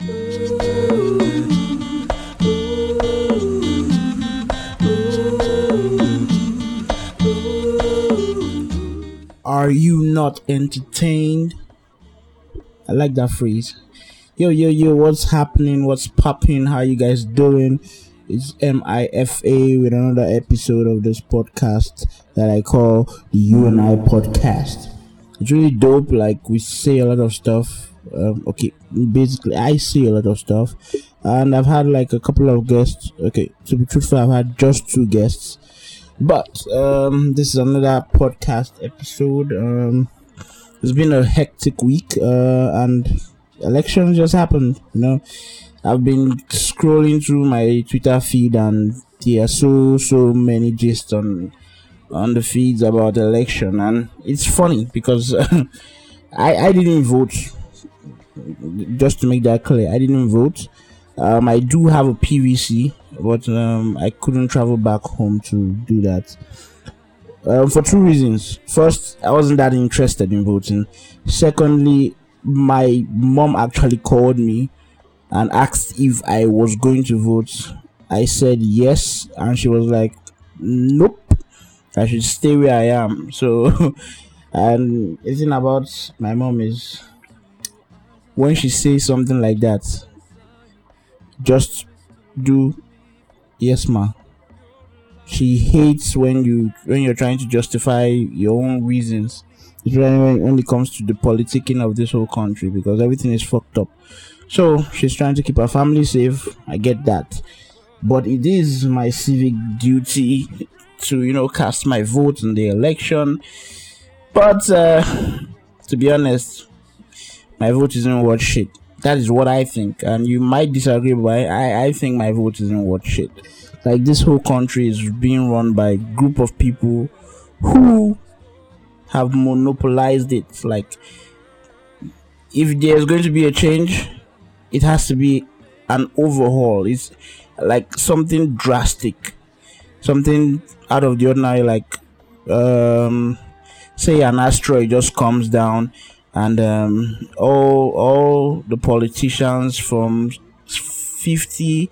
Are you not entertained? I like that phrase. Yo, yo, yo, what's happening? What's popping? How you guys doing? It's MIFA with another episode of this podcast that I call the You and I podcast. It's really dope. Like, we say a lot of stuff. Um, okay, basically, I see a lot of stuff. And I've had like a couple of guests. Okay, to be truthful, I've had just two guests but um, this is another podcast episode. Um, it's been a hectic week, uh, and elections just happened. You know, I've been scrolling through my Twitter feed, and there are so so many gists on on the feeds about election, and it's funny because I I didn't vote. Just to make that clear, I didn't vote. Um, I do have a PVC, but um, I couldn't travel back home to do that. Um, for two reasons. First, I wasn't that interested in voting. Secondly, my mom actually called me and asked if I was going to vote. I said yes, and she was like, "Nope, I should stay where I am." So, and the thing about my mom is when she says something like that, just do yes ma. She hates when you when you're trying to justify your own reasons. Especially when it comes to the politicking of this whole country because everything is fucked up. So she's trying to keep her family safe. I get that. But it is my civic duty to you know cast my vote in the election. But uh to be honest my vote isn't worth shit that is what I think, and you might disagree, but I, I think my vote isn't worth shit. Like this whole country is being run by a group of people who have monopolized it. Like if there's going to be a change, it has to be an overhaul. It's like something drastic, something out of the ordinary. Like um, say an asteroid just comes down and um, all all the politicians from 50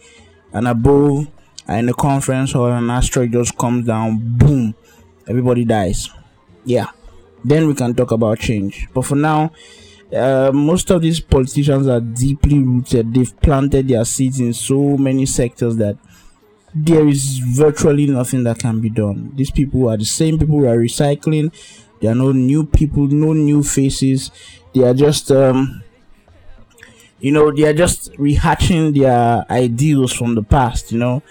and above are in the conference hall and an asteroid just comes down boom everybody dies. Yeah. Then we can talk about change. But for now uh, most of these politicians are deeply rooted. They've planted their seeds in so many sectors that there is virtually nothing that can be done. These people are the same people who are recycling there are no new people, no new faces. They are just, um, you know, they are just rehatching their ideals from the past. You know,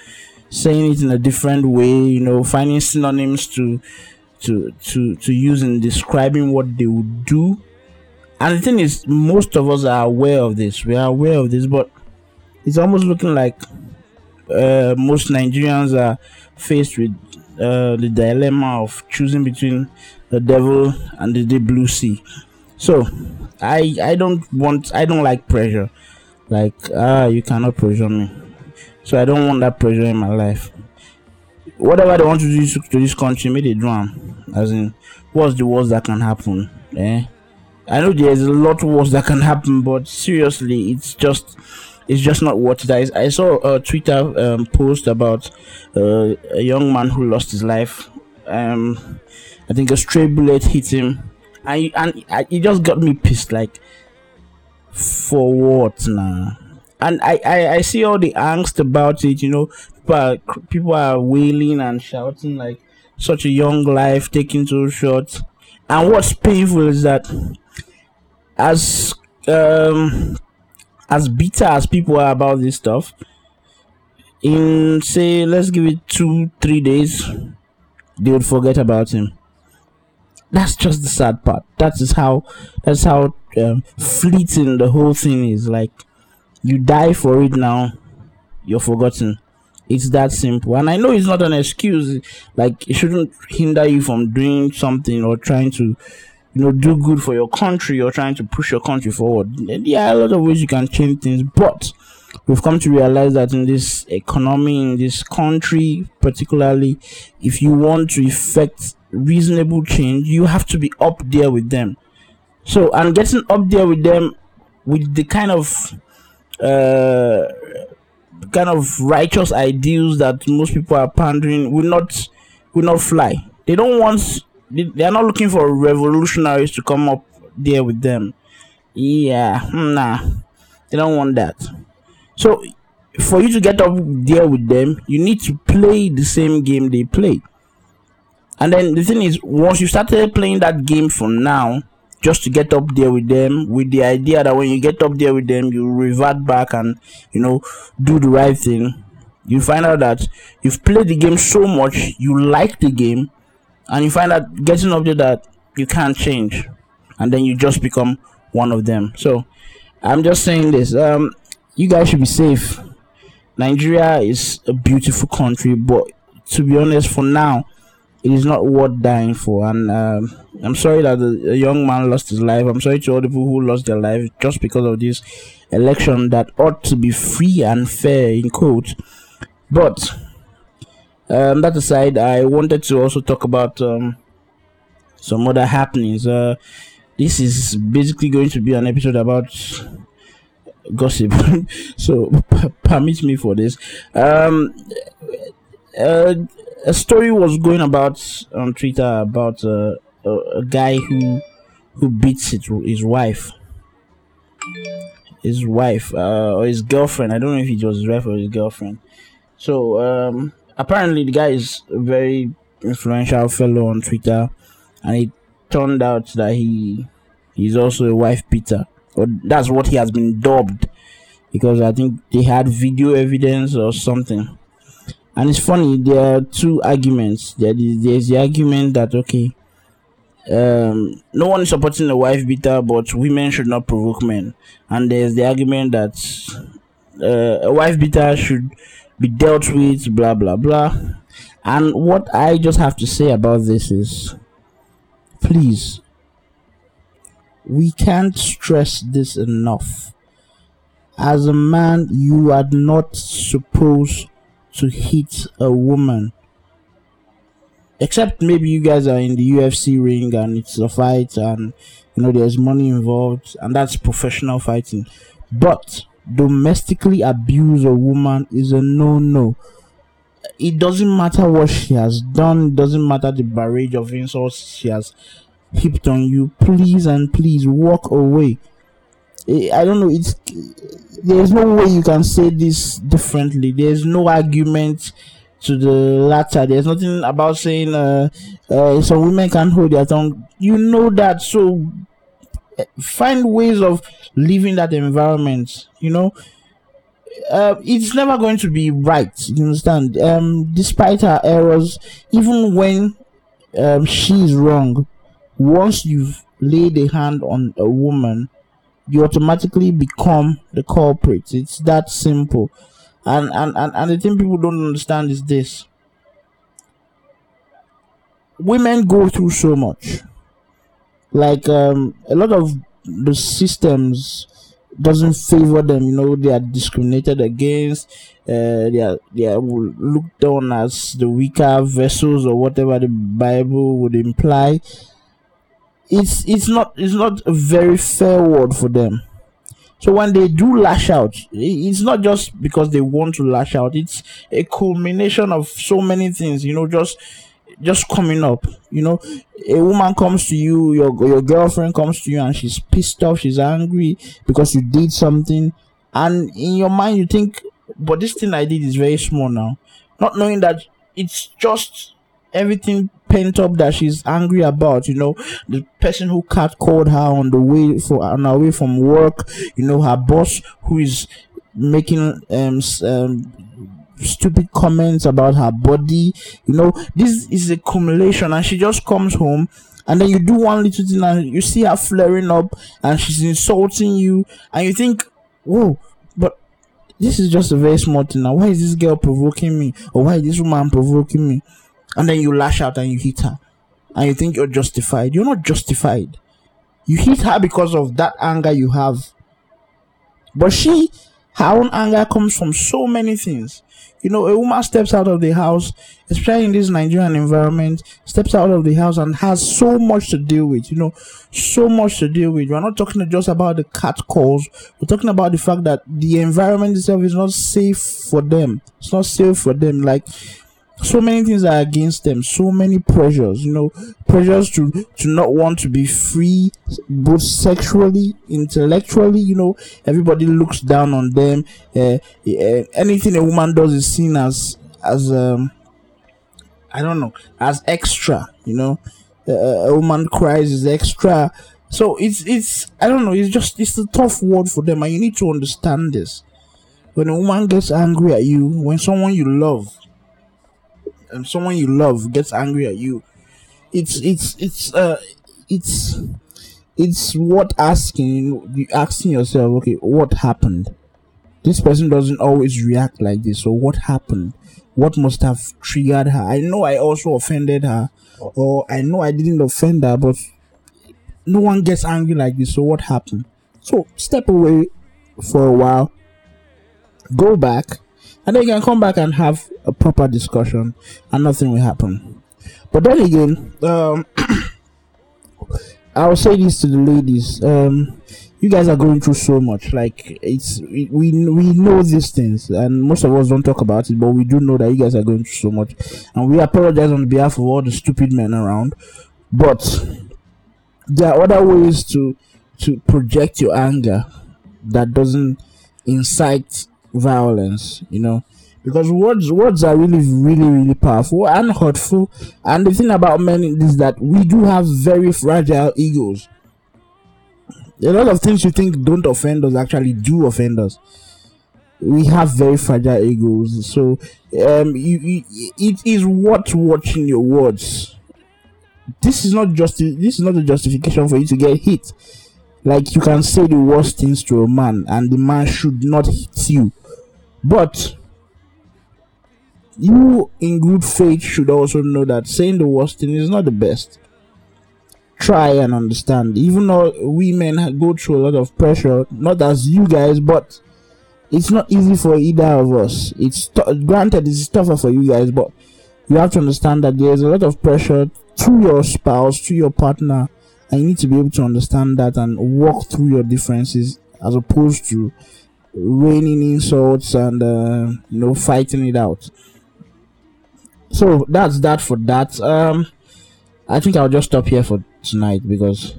saying it in a different way. You know, finding synonyms to to to to use in describing what they would do. And the thing is, most of us are aware of this. We are aware of this, but it's almost looking like uh, most Nigerians are faced with uh, the dilemma of choosing between the devil and the deep blue sea. So I I don't want I don't like pressure. Like ah you cannot pressure me. So I don't want that pressure in my life. Whatever they want to do to this country, may they do. As in, what's the worst that can happen? Eh? I know there's a lot worse that can happen, but seriously, it's just it's just not worth it. I, I saw a Twitter um, post about uh, a young man who lost his life. Um, I think a stray bullet hit him, and and it just got me pissed. Like, for what now? And I, I, I see all the angst about it. You know, people are, people are wailing and shouting like such a young life taken so short. And what's painful is that as um as bitter as people are about this stuff, in say let's give it two three days, they would forget about him that's just the sad part. That is how that's how um, fleeting the whole thing is. Like you die for it now, you're forgotten. It's that simple. And I know it's not an excuse. Like it shouldn't hinder you from doing something or trying to, you know, do good for your country or trying to push your country forward. Yeah, a lot of ways you can change things, but we've come to realize that in this economy, in this country, particularly, if you want to effect reasonable change, you have to be up there with them. So, and getting up there with them with the kind of uh, kind of righteous ideals that most people are pandering will not will not fly. They don't want. They, are not looking for revolutionaries to come up there with them. Yeah, hmm, nah, they don't want that. So, for you to get up there with them, you need to play the same game they play. And then the thing is, once you started playing that game from now, just to get up there with them, with the idea that when you get up there with them, you revert back and you know do the right thing. You find out that you've played the game so much, you like the game, and you find out getting up there that you can't change, and then you just become one of them. So, I'm just saying this. Um, you guys should be safe. Nigeria is a beautiful country, but to be honest, for now, it is not worth dying for. And um, I'm sorry that a young man lost his life. I'm sorry to all the people who lost their life just because of this election that ought to be free and fair, in quote. But um, that aside, I wanted to also talk about um, some other happenings. Uh, this is basically going to be an episode about gossip so p- permit me for this um uh, a story was going about on twitter about uh, a, a guy who who beats his, his wife. His wife uh, or his girlfriend. I don't know if it was his wife or his girlfriend. So um apparently the guy is a very influential fellow on twitter and it turned out that he he's also a wife beater. Or that's what he has been dubbed because I think they had video evidence or something. And it's funny, there are two arguments. There is there's the argument that okay, um, no one is supporting the wife beater, but women should not provoke men. And there's the argument that uh, a wife beater should be dealt with, blah blah blah. And what I just have to say about this is, please we can't stress this enough. As a man, you are not supposed to hit a woman. Except maybe you guys are in the UFC ring and it's a fight and you know there's money involved and that's professional fighting. But domestically abuse a woman is a no no. It doesn't matter what she has done, it doesn't matter the barrage of insults she has heaped on you, please and please walk away. I don't know. It's there's no way you can say this differently. There's no argument to the latter. There's nothing about saying uh, uh, some women can't hold their tongue. You know that, so eh, find ways of living that environment. You know, uh, it's never going to be right. You understand? Um, despite her errors, even when um, she is wrong, once you've laid a hand on a woman, you automatically become the culprit. It's that simple. And and, and, and the thing people don't understand is this. Women go through so much. Like um a lot of the systems doesn't favor them, you know, they are discriminated against, uh, they are they are looked on as the weaker vessels or whatever the Bible would imply it's it's not it's not a very fair word for them. So when they do lash out, it's not just because they want to lash out. It's a culmination of so many things, you know, just just coming up. You know, a woman comes to you, your your girlfriend comes to you, and she's pissed off, she's angry because you did something, and in your mind you think, but this thing I did is very small now, not knowing that it's just everything pent up that she's angry about. You know, the person who catcalled her on the way for on her way from work. You know, her boss who is making um, um stupid comments about her body. You know, this is accumulation, and she just comes home. And then you do one little thing, and you see her flaring up, and she's insulting you, and you think, "Whoa!" But this is just a very small thing. Now, why is this girl provoking me, or why is this woman provoking me? And then you lash out and you hit her and you think you're justified. You're not justified. You hit her because of that anger you have. But she Her own anger comes from so many things. You know, a woman steps out of the house, especially in this Nigerian environment, steps out of the house and has so much to deal with. You know, so much to deal with. We're not talking just about the cat calls. We're talking about the fact that the environment itself is not safe for them. It's not safe for them. Like so many things are against them. So many pressures you know. Pressures to to not want to be free both sexually intellectually you know. Everybody looks down on them. Uh, uh, anything a woman does is seen as as um i don't know as extra you know. Uh, a woman cries is extra. So it's it's i don't know it's just it's a tough word for them and you need to understand this. When a woman gets angry at you when someone you love someone you love gets angry at you, it's it's it's uh it's it's what asking you asking yourself, okay, what happened? This person doesn't always react like this, so what happened? What must have triggered her? I know I also offended her, or I know I didn't offend her, but no one gets angry like this, so what happened? So step away for a while, go back, and then you can come back and have a proper discussion and nothing will happen. But then again um i'll say this to the ladies. Um you guys are going through so much. Like it's we we know these things and most of us don't talk about it but we do know that you guys are going through so much. And we apologize on behalf of all the stupid men around. But there are other ways to to project your anger that doesn't incite violence, you know, because words words are really really really powerful and hurtful. And the thing about men is that we do have very fragile egos. A lot of things you think don't offend us actually do offend us. We have very fragile egos, so um, you, you, it is worth watching your words. This is not just this is not a justification for you to get hit. Like you can say the worst things to a man, and the man should not hit you but you, in good faith, should also know that saying the worst thing is not the best. Try and understand. Even though we men go through a lot of pressure, not as you guys, but it's not easy for either of us. It's t- granted it's tougher for you guys, but you have to understand that there's a lot of pressure to your spouse, to your partner, and you need to be able to understand that and walk through your differences as opposed to raining insults and uh, you know fighting it out. So that's that for that. Um i think i'll just stop here for tonight because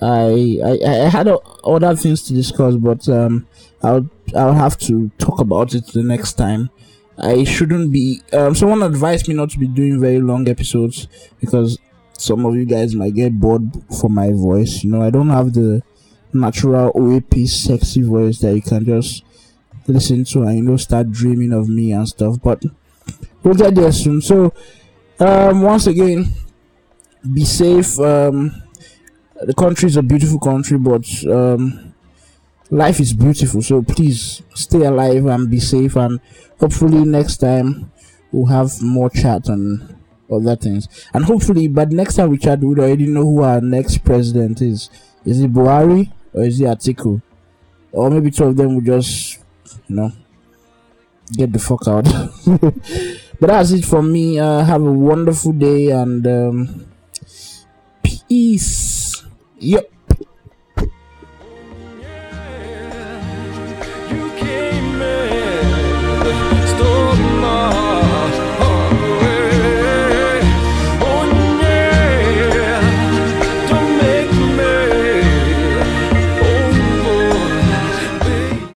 i i, I had other things to discuss but um i'll i'll have to talk about it the next time. I shouldn't be um someone advised me not to be doing very long episodes because some of you guys might get bored for my voice. You know i don't have the natural OAP sexy voice that you can just listen to and you know start dreaming of me and stuff. But we'll get there soon. So um, once again, be safe. Um, the country is a beautiful country, but um, life is beautiful. So please stay alive and be safe. And hopefully next time we'll have more chat and other things. And hopefully, but next time we chat, we'll already know who our next president is. Is it Buhari? or is it Atiku? Or maybe two of them will just, you know, get the fuck out. but that's it for me. Uh, have a wonderful day and um, peace. Yep.